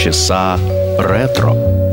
полчаса ретро.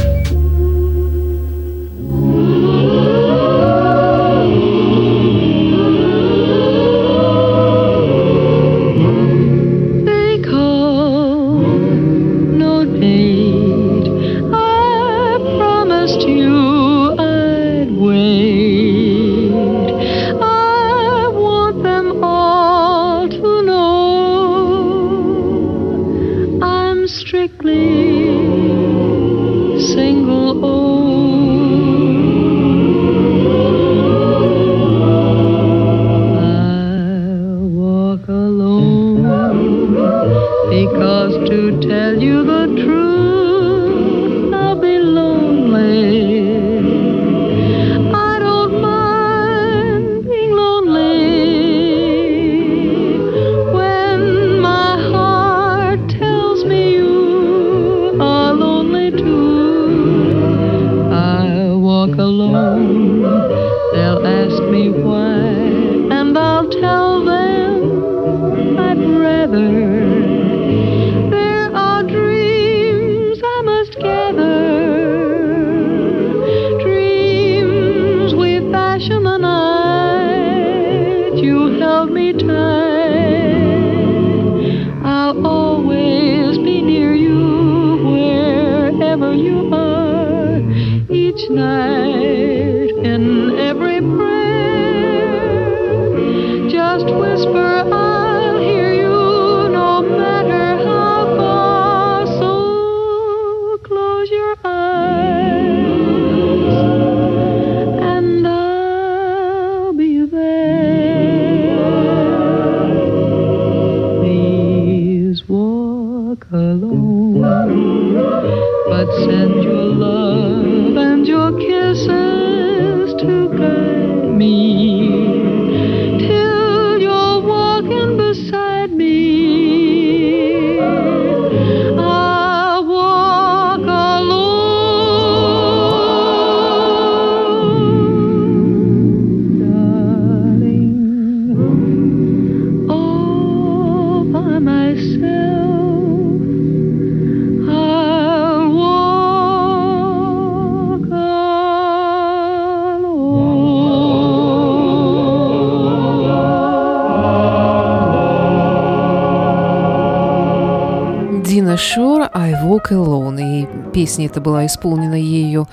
Песня эта была исполнена ею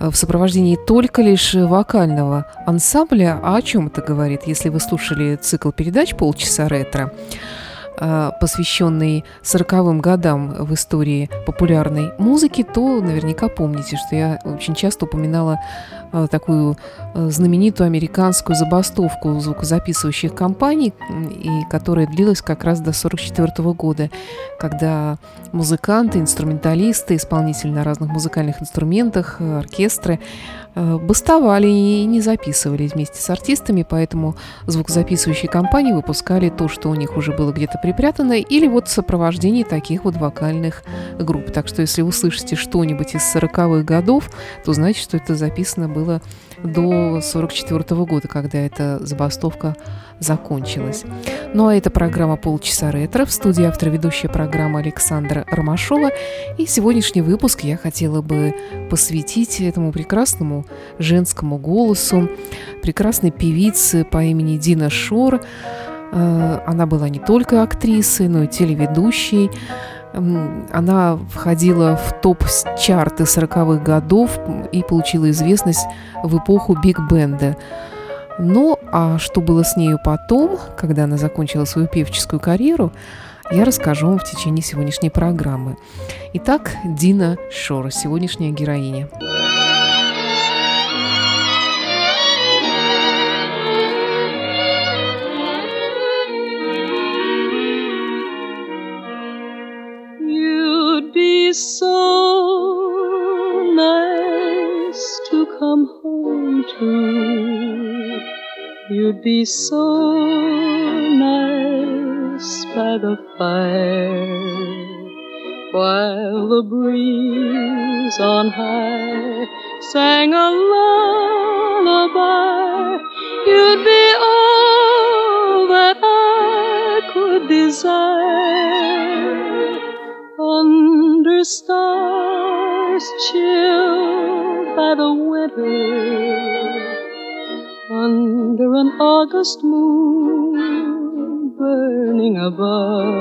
э, в сопровождении только лишь вокального ансамбля. А о чем это говорит, если вы слушали цикл передач «Полчаса ретро»? Э, посвященный 40-м годам в истории популярной музыки, то наверняка помните, что я очень часто упоминала э, такую э, знаменитую американскую забастовку звукозаписывающих компаний, и которая длилась как раз до 1944 года, когда музыканты, инструменталисты, исполнители на разных музыкальных инструментах, оркестры бастовали и не записывались вместе с артистами, поэтому звукозаписывающие компании выпускали то, что у них уже было где-то припрятано, или вот в сопровождении таких вот вокальных групп. Так что если вы слышите что-нибудь из 40-х годов, то знаете, что это записано было до 44 -го года, когда эта забастовка закончилась. Ну а это программа «Полчаса ретро». В студии автор ведущая программа Александра Ромашова. И сегодняшний выпуск я хотела бы посвятить этому прекрасному женскому голосу, прекрасной певице по имени Дина Шор. Э, она была не только актрисой, но и телеведущей. Она входила в топ-чарты 40-х годов и получила известность в эпоху биг-бенда. Ну, а что было с нею потом, когда она закончила свою певческую карьеру, я расскажу вам в течение сегодняшней программы. Итак, Дина Шор, сегодняшняя героиня. so nice to come home to. You'd be so nice by the fire while the breeze on high sang a lullaby. You'd be all that I could desire under stars chilled by the winter, under an August moon burning above.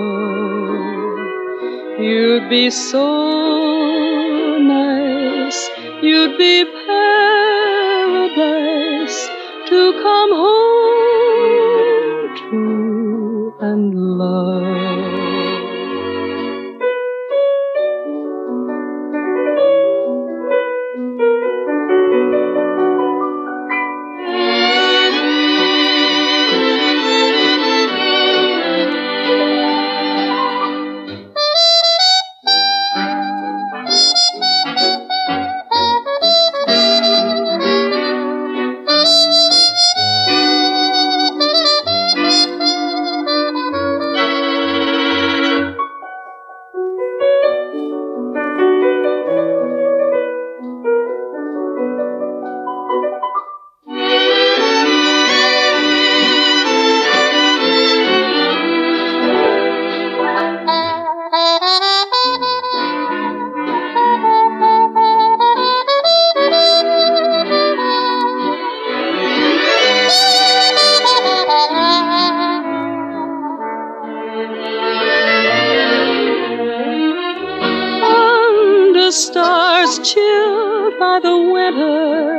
You'd be so nice, you'd be paradise to come home to and love. Chilled by the winter,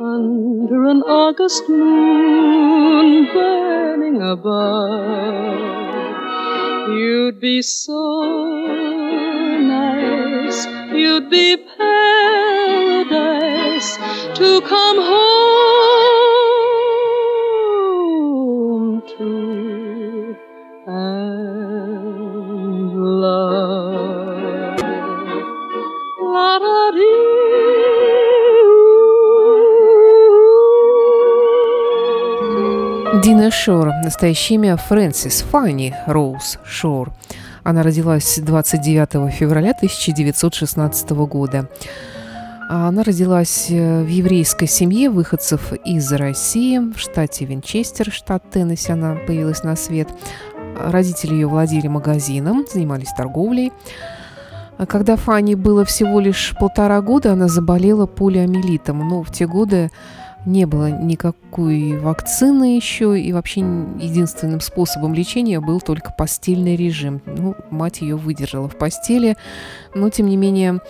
under an August moon burning above, you'd be so nice, you'd be paradise to come home Дина Шор, настоящее имя Фрэнсис Фанни Роуз Шор. Она родилась 29 февраля 1916 года. А Она родилась э, в еврейской семье выходцев из России, в штате Винчестер, штат Теннесси она появилась на свет. Родители ее владели магазином, занимались торговлей. А Когда Фанни было всего лишь полтора года, она заболела полиомиелитом. Но в те годы не было никакой вакцины еще, и вообще единственным способом лечения был только постельный режим. Ну, мать ее выдержала в постели, но тем не менее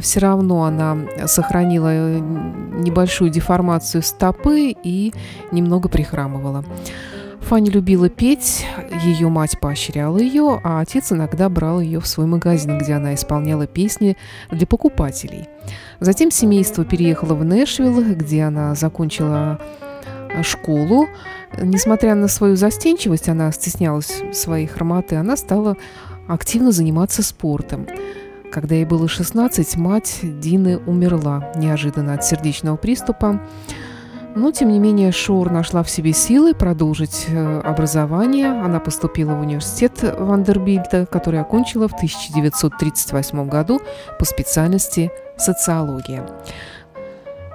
все равно она сохранила э, небольшую деформацию стопы и немного прихрамывала. Фанни любила петь, ее мать поощряла ее, а отец иногда брал ее в свой магазин, где она исполняла песни для покупателей. Затем семейство переехало в Нэшвилл, где она закончила э, школу. Несмотря на свою застенчивость, она стеснялась своей хромоты, она стала активно заниматься спортом. Когда ей было 16, мать Дины умерла неожиданно от сердечного приступа. Но, тем не менее, Шор нашла в себе силы продолжить э, образование. Она поступила в университет Вандербильта, который окончила в 1938 году по специальности социология.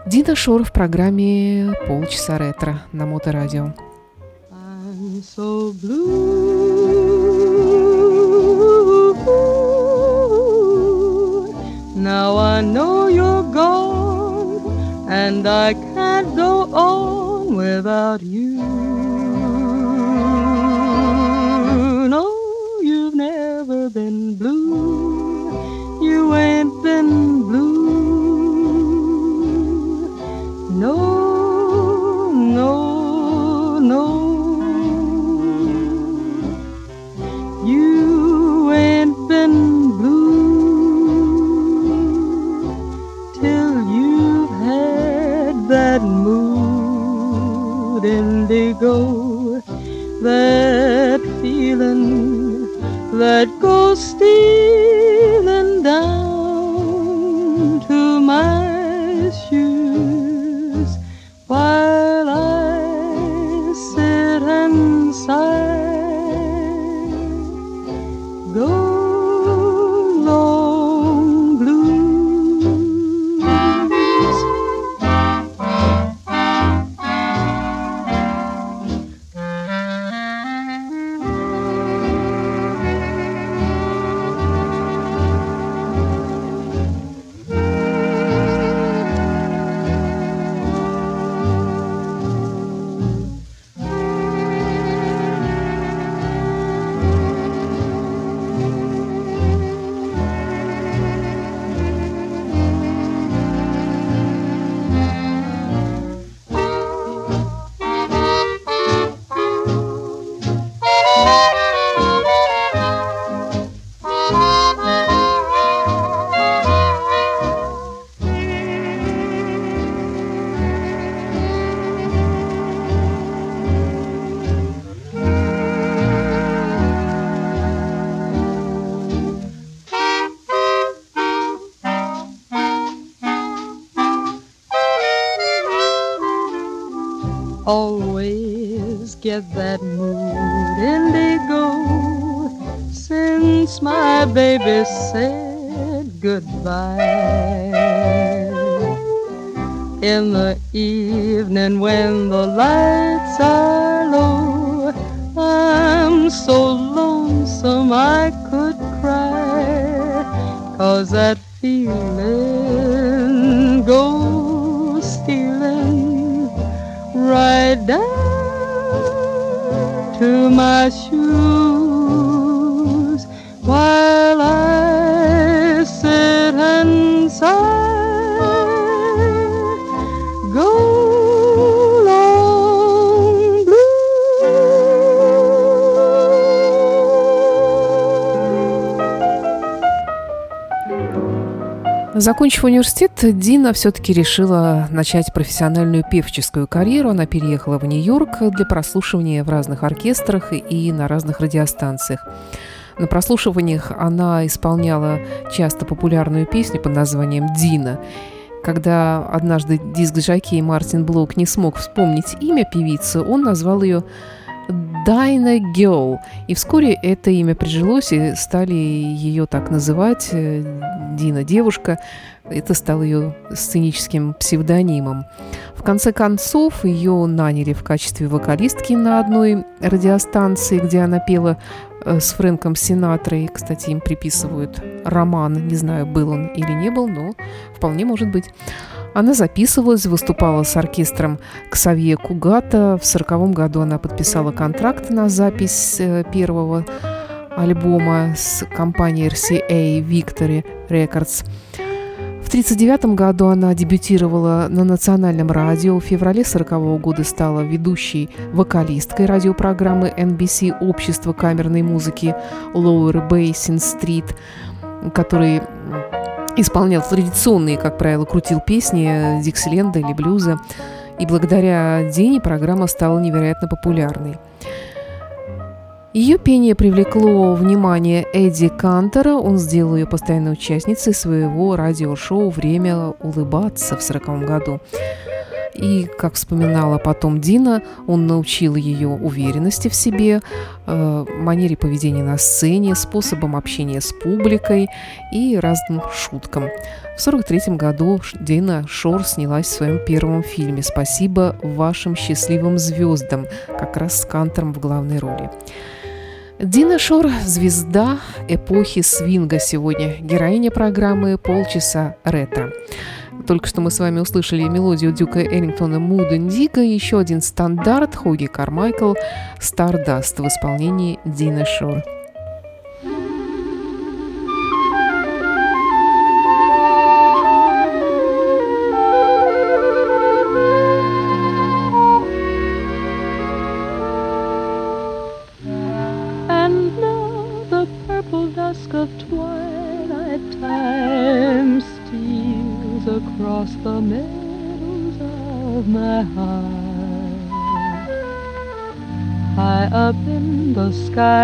Дина Шор в программе «Полчаса ретро» на Моторадио. Now I know you're gone, and I can't go on without you. Goodbye. In the evening when the lights are low, I'm so lonesome I could cry, cause that feeling goes stealing right down to my shoes while sigh. Go Закончив университет, Дина все-таки решила начать профессиональную певческую карьеру. Она переехала в Нью-Йорк для прослушивания в разных оркестрах и на разных радиостанциях. На прослушиваниях она исполняла часто популярную песню под названием «Дина». Когда однажды диск-жокей Мартин Блок не смог вспомнить имя певицы, он назвал ее Дайна Гео. И вскоре это имя прижилось, и стали ее так называть, э, Дина девушка. Это стало ее сценическим псевдонимом. В конце концов, ее наняли в качестве вокалистки на одной радиостанции, где она пела с Фрэнком Синатрой. Кстати, им приписывают роман. Не знаю, был он или не был, но вполне может быть. Она записывалась, выступала с оркестром Ксавье Кугата. В сороковом году она подписала контракт на запись э, первого альбома с компанией RCA Victory Records. В 1939 году она дебютировала на национальном радио. В феврале 1940 года стала ведущей вокалисткой радиопрограммы NBC «Общество камерной музыки Lower Basin Street», который исполнял традиционные, как правило, крутил песни Диксиленда или блюза. И благодаря Дине программа стала невероятно популярной. Ее пение привлекло внимание Эдди Кантера. Он сделал ее постоянной участницей своего радиошоу «Время улыбаться» в 1940 году. И, как вспоминала потом Дина, он научил ее уверенности в себе, э, манере поведения на сцене, способом общения с публикой и разным шуткам. В 1943 году Дина Шор снялась в своем первом фильме «Спасибо вашим счастливым звездам», как раз с Кантером в главной роли. Дина Шор – звезда эпохи свинга сегодня, героиня программы «Полчаса ретро». Только что мы с вами услышали мелодию Дюка Эллингтона «Муд Индиго», еще один стандарт Хоги Кармайкл «Стардаст» в исполнении Дины Шор.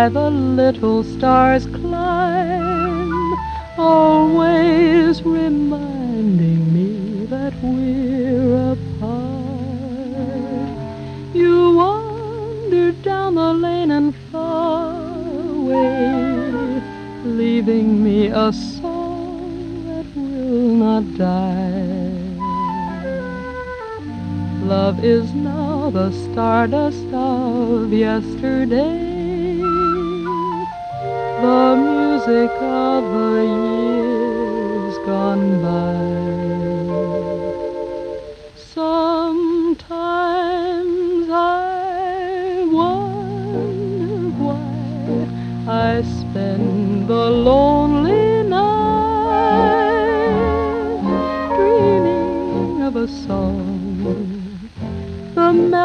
The little stars climb, always reminding me that we're apart. You wander down the lane and far away, leaving me a song that will not die. Love is now the stardust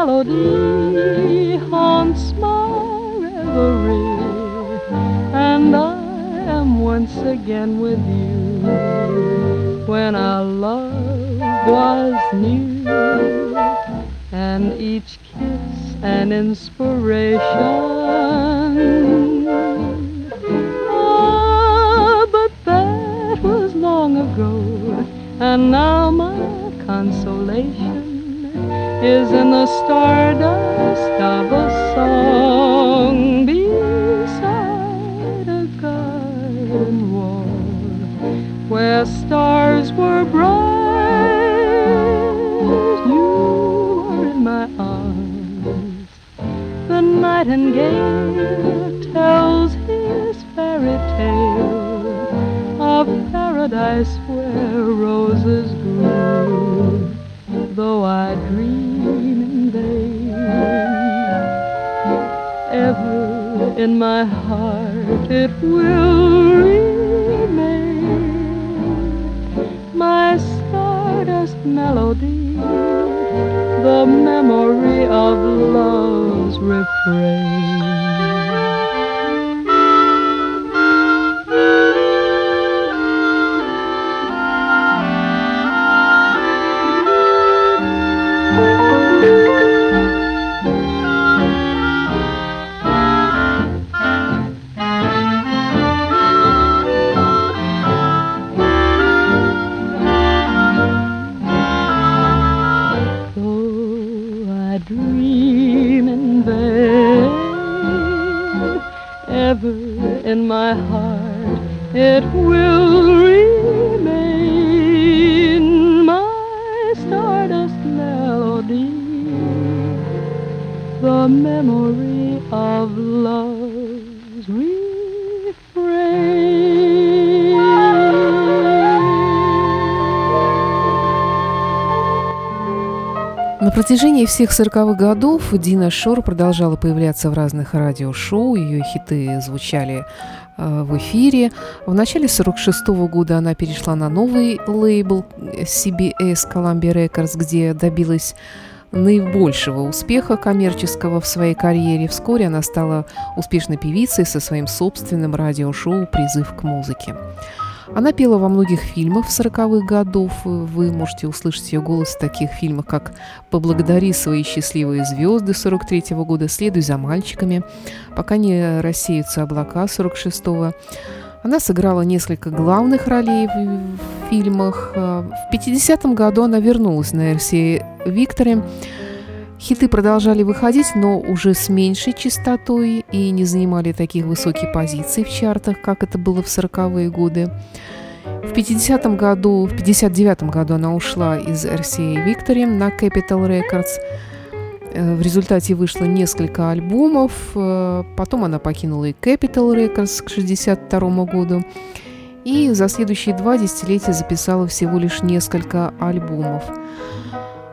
melody haunts my reverie, and I am once again with you when our love was new and each kiss an inspiration. Ah, but that was long ago, and now my consolation is in the stardust of a song beside a garden wall where stars were bright. You were in my arms. The nightingale tells his fairy tale of paradise where roses grew. Though I in my heart it will remain. My stardust melody, the memory of love's refrain. Протяжении всех 40-х годов Дина Шор продолжала появляться в разных радиошоу, ее хиты звучали э, в эфире. В начале 46 -го года она перешла на новый лейбл CBS Columbia Records, где добилась наибольшего успеха коммерческого в своей карьере. Вскоре она стала успешной певицей со своим собственным радиошоу «Призыв к музыке». Она пела во многих фильмах 40-х годов. Вы можете услышать ее голос в таких фильмах, как «Поблагодари свои счастливые звезды» 43-го года, «Следуй за мальчиками», «Пока не рассеются облака» 46-го. Она сыграла несколько главных ролей в, фильмах. В 50-м году она вернулась на RCA Викторе. Хиты продолжали выходить, но уже с меньшей частотой и не занимали таких высоких позиций в чартах, как это было в 40-е годы. В 50 году, в 59 году она ушла из RCA Victory на Capital Records. В результате вышло несколько альбомов. Потом она покинула и Capital Records к 62 году. И за следующие два десятилетия записала всего лишь несколько альбомов.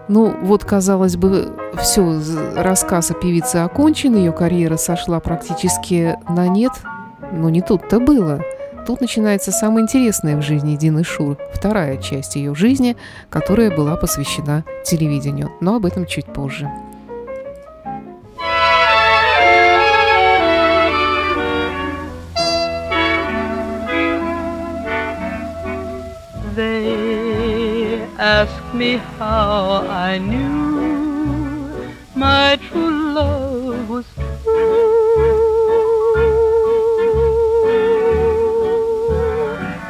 Ну, вот, казалось бы, все, рассказ о певице окончен, ее карьера сошла практически на нет, но не тут-то было. Тут начинается самое интересное в жизни Дины Шур, вторая часть ее жизни, которая была посвящена телевидению, но об этом чуть позже. Asked me how I knew my true love was true.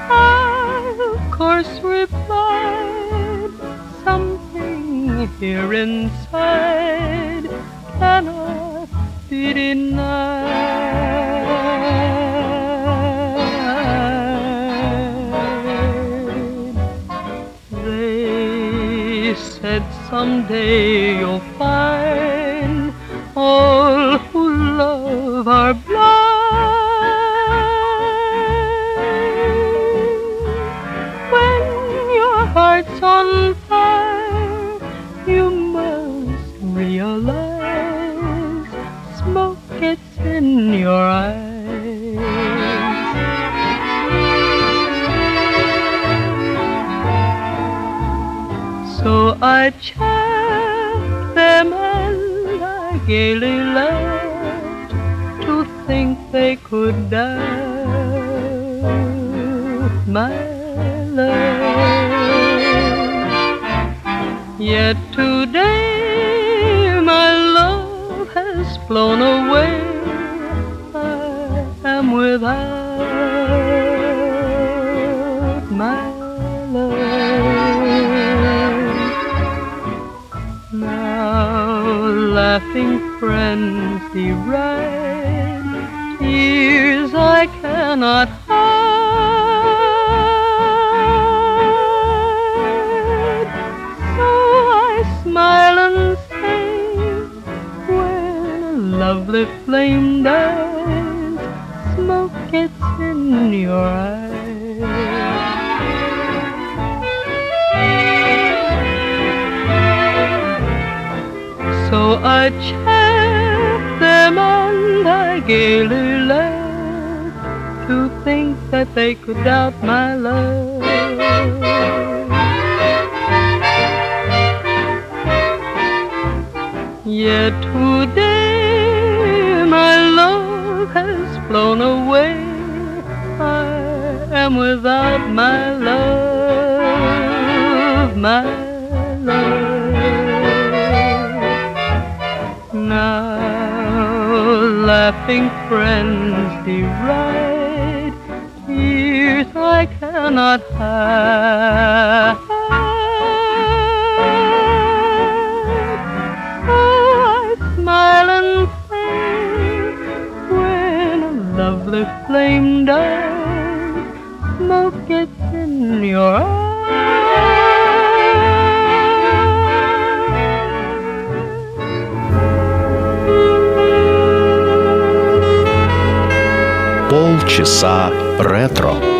I, of course, replied something here inside cannot be denied. Someday you'll laughed to think they could doubt my love. Yet today my love has flown away. I am without my love. Now laughing frenzy ride, tears I cannot hide. So I smile and say, when a lovely flame dies, smoke gets in your eyes. So I gaily laugh to think that they could doubt my love. Yet today my love has flown away. I am without my love, my laughing friends deride, tears I cannot hide. Oh, I smile and say, when a lovely flame dies, smoke gets in your Полчаса ретро.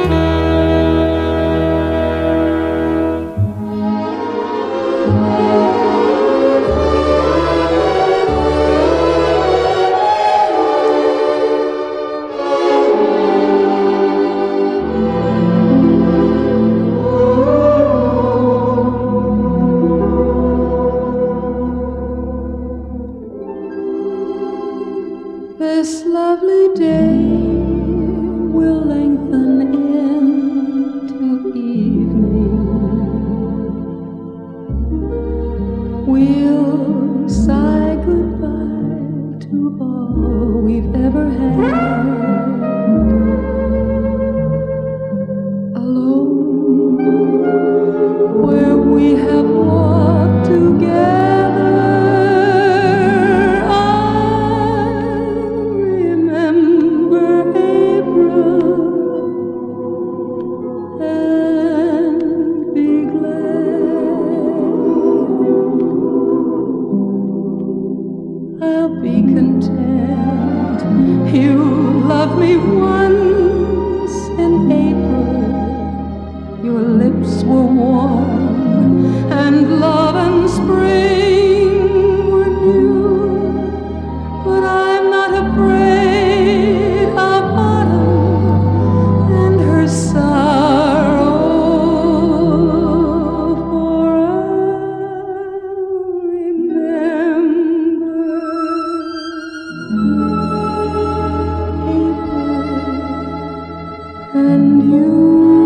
You.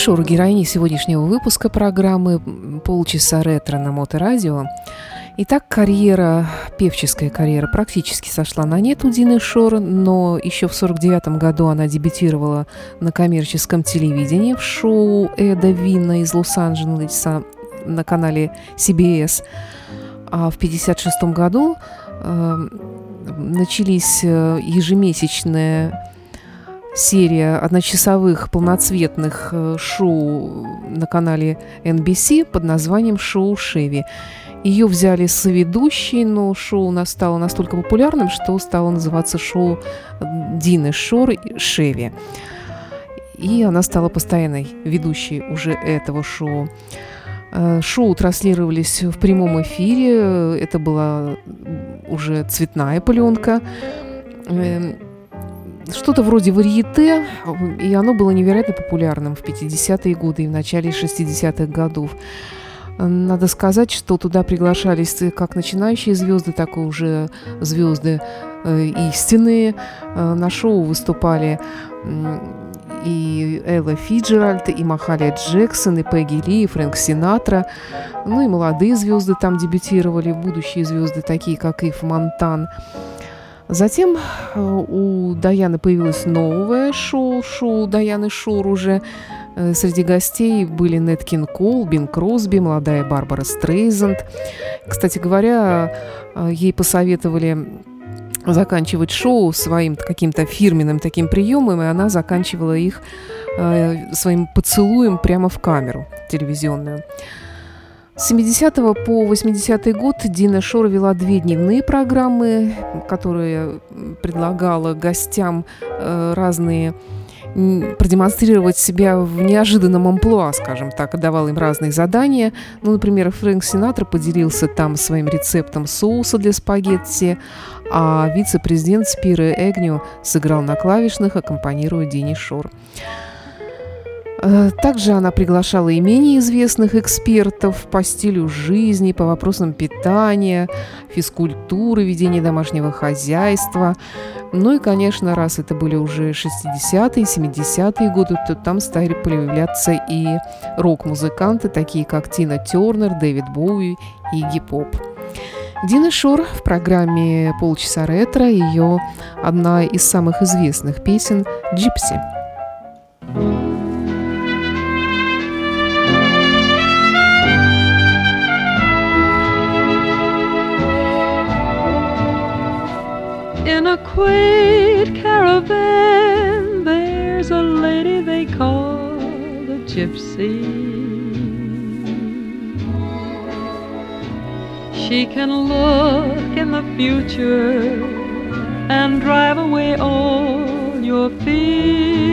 Дина Шур, героиня сегодняшнего выпуска программы «Полчаса ретро» на Моторадио. Итак, карьера, певческая карьера практически сошла на нет у Дины Шор, но еще в 49 году она дебютировала на коммерческом телевидении в шоу Эда Винна из Лос-Анджелеса на канале CBS. А в 56 году э, начались э, ежемесячные серия одночасовых полноцветных э, шоу на канале NBC под названием «Шоу Шеви». Ее взяли с ведущей, но шоу у нас стало настолько популярным, что стало называться шоу Дины Шор Шеви. И она стала постоянной ведущей уже этого шоу. Э, шоу транслировались в прямом эфире. Это была уже цветная пленка. Что-то вроде варьете, и оно было невероятно популярным в 50-е годы и в начале 60-х годов. Надо сказать, что туда приглашались как начинающие звезды, так и уже звезды э, истинные. Э, на шоу выступали и Элла Фиджеральд, и Махалия Джексон, и Пегги Ли, и Фрэнк Синатра. Ну и молодые звезды там дебютировали, будущие звезды, такие как Ив Монтан. Затем э, у Даяны появилось новое шоу, шоу Даяны Шур уже. Э, среди гостей были Нет Кин Кол, Бин Кросби, молодая Барбара Стрейзенд. Кстати говоря, э, ей посоветовали заканчивать шоу своим каким-то фирменным таким приемом, и она заканчивала их своим поцелуем прямо в камеру телевизионную. С 70 по 80 год Дина Шор вела две дневные программы, которые предлагала гостям э, разные продемонстрировать себя в неожиданном амплуа, скажем так, давал им разные задания. Ну, например, Фрэнк Синатра поделился там своим рецептом соуса для спагетти, а вице-президент Спира Эгню сыграл на клавишных, аккомпанируя Дине Шор. Э, также она приглашала и менее известных экспертов по стилю жизни, по вопросам питания, физкультуры, ведения домашнего хозяйства. Ну и, конечно, раз это были уже 60-е, 70-е годы, то там стали появляться и рок-музыканты, такие как Тина Тернер, Дэвид Боуи и Гип-Поп. Дина Шор в программе «Полчаса ретро» ее одна из самых известных песен «Джипси». Gypsy. She can look in the future and drive away all your fears.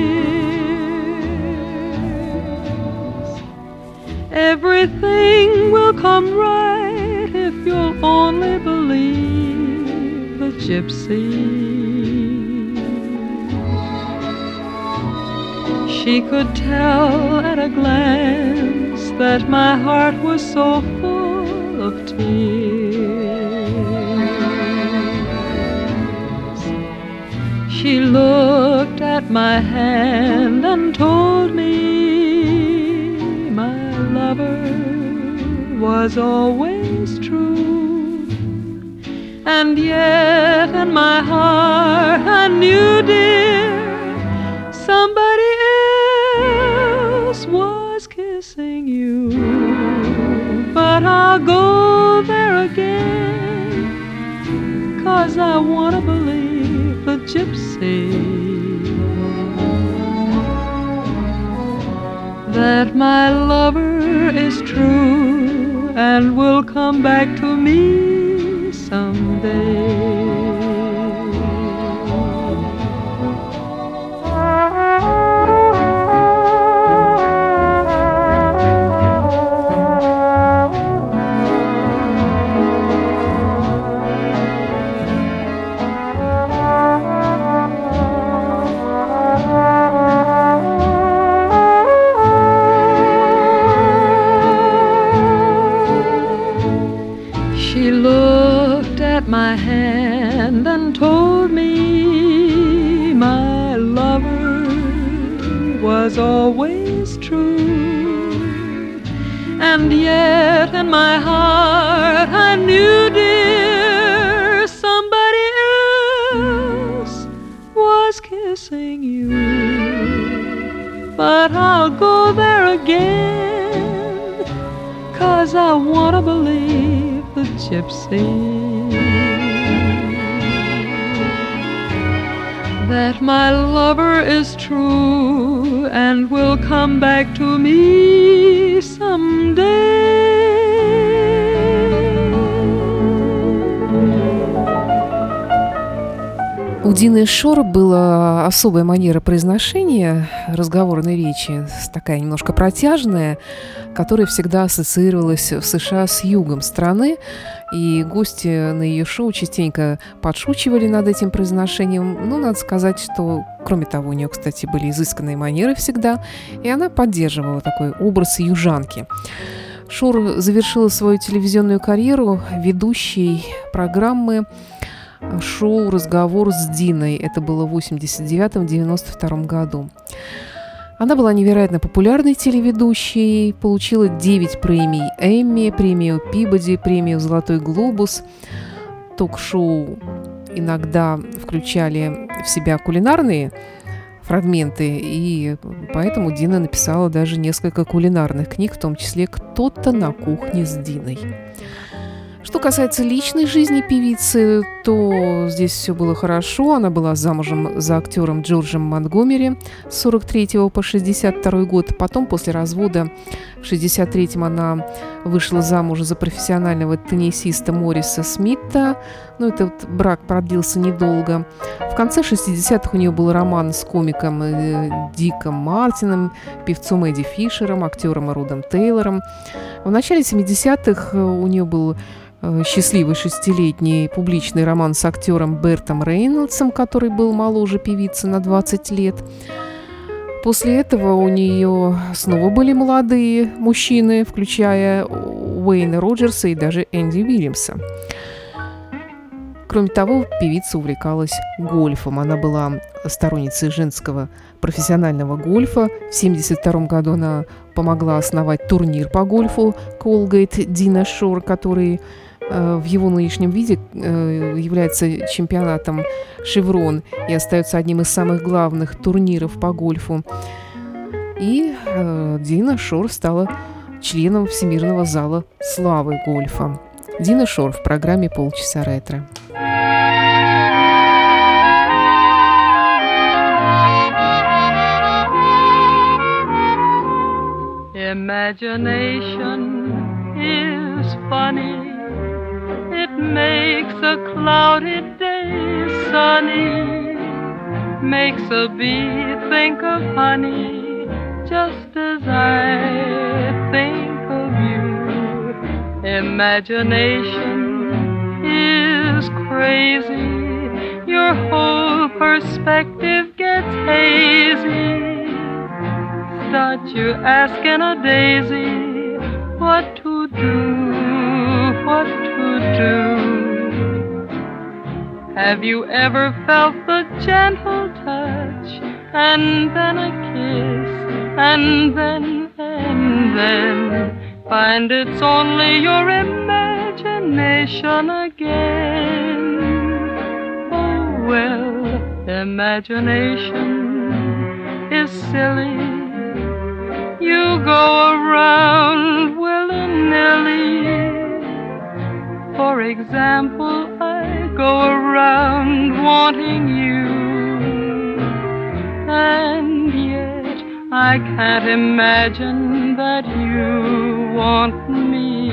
Everything will come right if you'll only believe the gypsy. She could tell at a glance that my heart was so full of tears. She looked at my hand and told me my lover was always true. And yet in my heart I knew, dear, somebody again, cause I wanna believe the gypsy. That my lover is true and will come back to me someday. My heart I knew, dear, somebody else was kissing you. But I'll go there again, cause I wanna believe the gypsy. that my lover is true and will come back to me someday. Дины Шор была особая манера произношения разговорной речи, такая немножко протяжная, которая всегда ассоциировалась в США с югом страны, и гости на ее шоу частенько подшучивали над этим произношением. Ну, надо сказать, что, кроме того, у нее, кстати, были изысканные манеры всегда, и она поддерживала такой образ южанки. Шур завершила свою телевизионную карьеру ведущей программы шоу «Разговор с Диной». Это было в 89-92 году. Она была невероятно популярной телеведущей, получила 9 премий Эмми, премию Пибоди, премию «Золотой глобус». Ток-шоу иногда включали в себя кулинарные фрагменты, и поэтому Дина написала даже несколько кулинарных книг, в том числе «Кто-то на кухне с Диной». Что касается личной жизни певицы, то здесь все было хорошо. Она была замужем за актером Джорджем Монтгомери с 43 по 62 год. Потом, после развода, в 63-м она вышла замуж за профессионального теннисиста Мориса Смита. Но этот брак продлился недолго. В конце 60-х у нее был роман с комиком э, Диком Мартином, певцом Эдди Фишером, актером Рудом Тейлором. В начале 70-х у нее был Э, счастливый шестилетний публичный роман с актером Бертом Рейнольдсом, который был моложе певицы на 20 лет. После этого у нее снова были молодые мужчины, включая Уэйна Роджерса и даже Энди Уильямса. Кроме того, певица увлекалась гольфом. Она была сторонницей женского профессионального гольфа. В 1972 году она помогла основать турнир по гольфу Colgate Dina Shore, который Э, в его нынешнем виде э, является чемпионатом «Шеврон» и остается одним из самых главных турниров по гольфу. И э, Дина Шор стала членом Всемирного зала славы гольфа. Дина Шор в программе «Полчаса ретро». Imagination is funny makes a cloudy day sunny, makes a bee think of honey, just as I think of you. Imagination is crazy, your whole perspective gets hazy. Start you asking a daisy what to do, what to Have you ever felt the gentle touch and then a kiss and then and then find it's only your imagination again? Oh well, imagination is silly. You go around example, I go around wanting you, and yet I can't imagine that you want me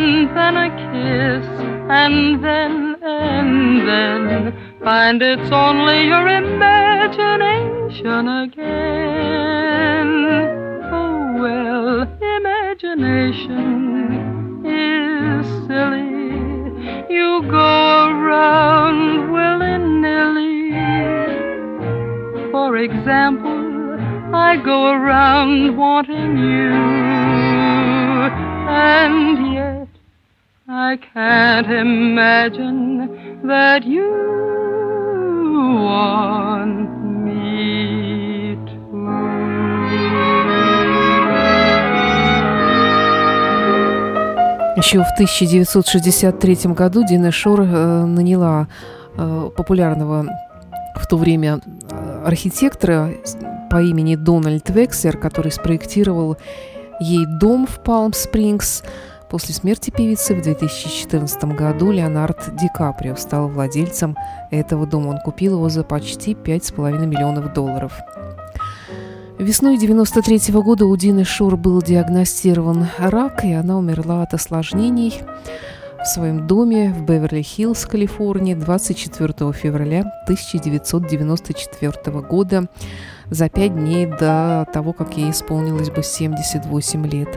and then a kiss and then and then find it's only your imagination again? Oh well, imagination is silly. You go around willy-nilly. For example, I go around wanting you, and I can't imagine that you want me to. Еще в 1963 году Дина Шор э, наняла э, популярного в то время э, архитектора по имени Дональд Векслер, который спроектировал ей дом в Палм-Спрингс. После смерти певицы в 2014 году Леонард Ди Каприо стал владельцем этого дома. Он купил его за почти 5,5 миллионов долларов. Весной 93 года у Дины Шур был диагностирован рак, и она умерла от осложнений в своем доме в Беверли-Хиллз, Калифорния, 24 февраля 1994 года, за пять дней до того, как ей исполнилось бы 78 лет.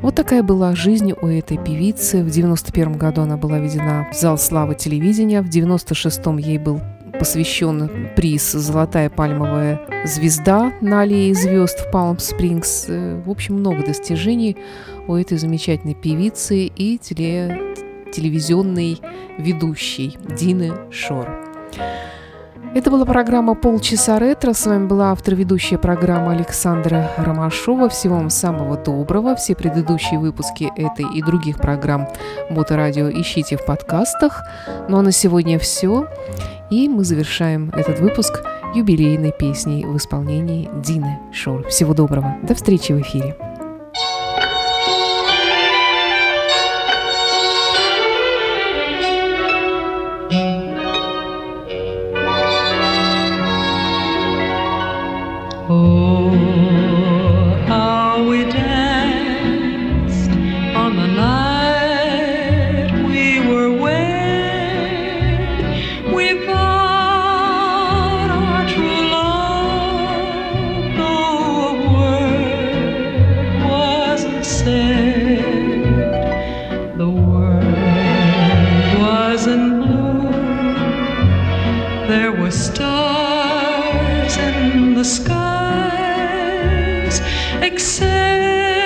Вот такая была жизнь у этой певицы. В 91 году она была введена в зал славы телевидения, в 96-м ей был посвящен приз «Золотая пальмовая звезда» на аллее звезд в Палм-Спрингс. В общем, много достижений у этой замечательной певицы и теле телевизионной ведущей Дины Шор. Это была программа «Полчаса ретро». С вами была автор-ведущая программы Александра Ромашова. Всего вам самого доброго. Все предыдущие выпуски этой и других программ Моторадио ищите в подкастах. Ну а на сегодня все. И мы завершаем этот выпуск юбилейной песней в исполнении Дины Шор. Всего доброго. До встречи в эфире. there were stars in the skies, except.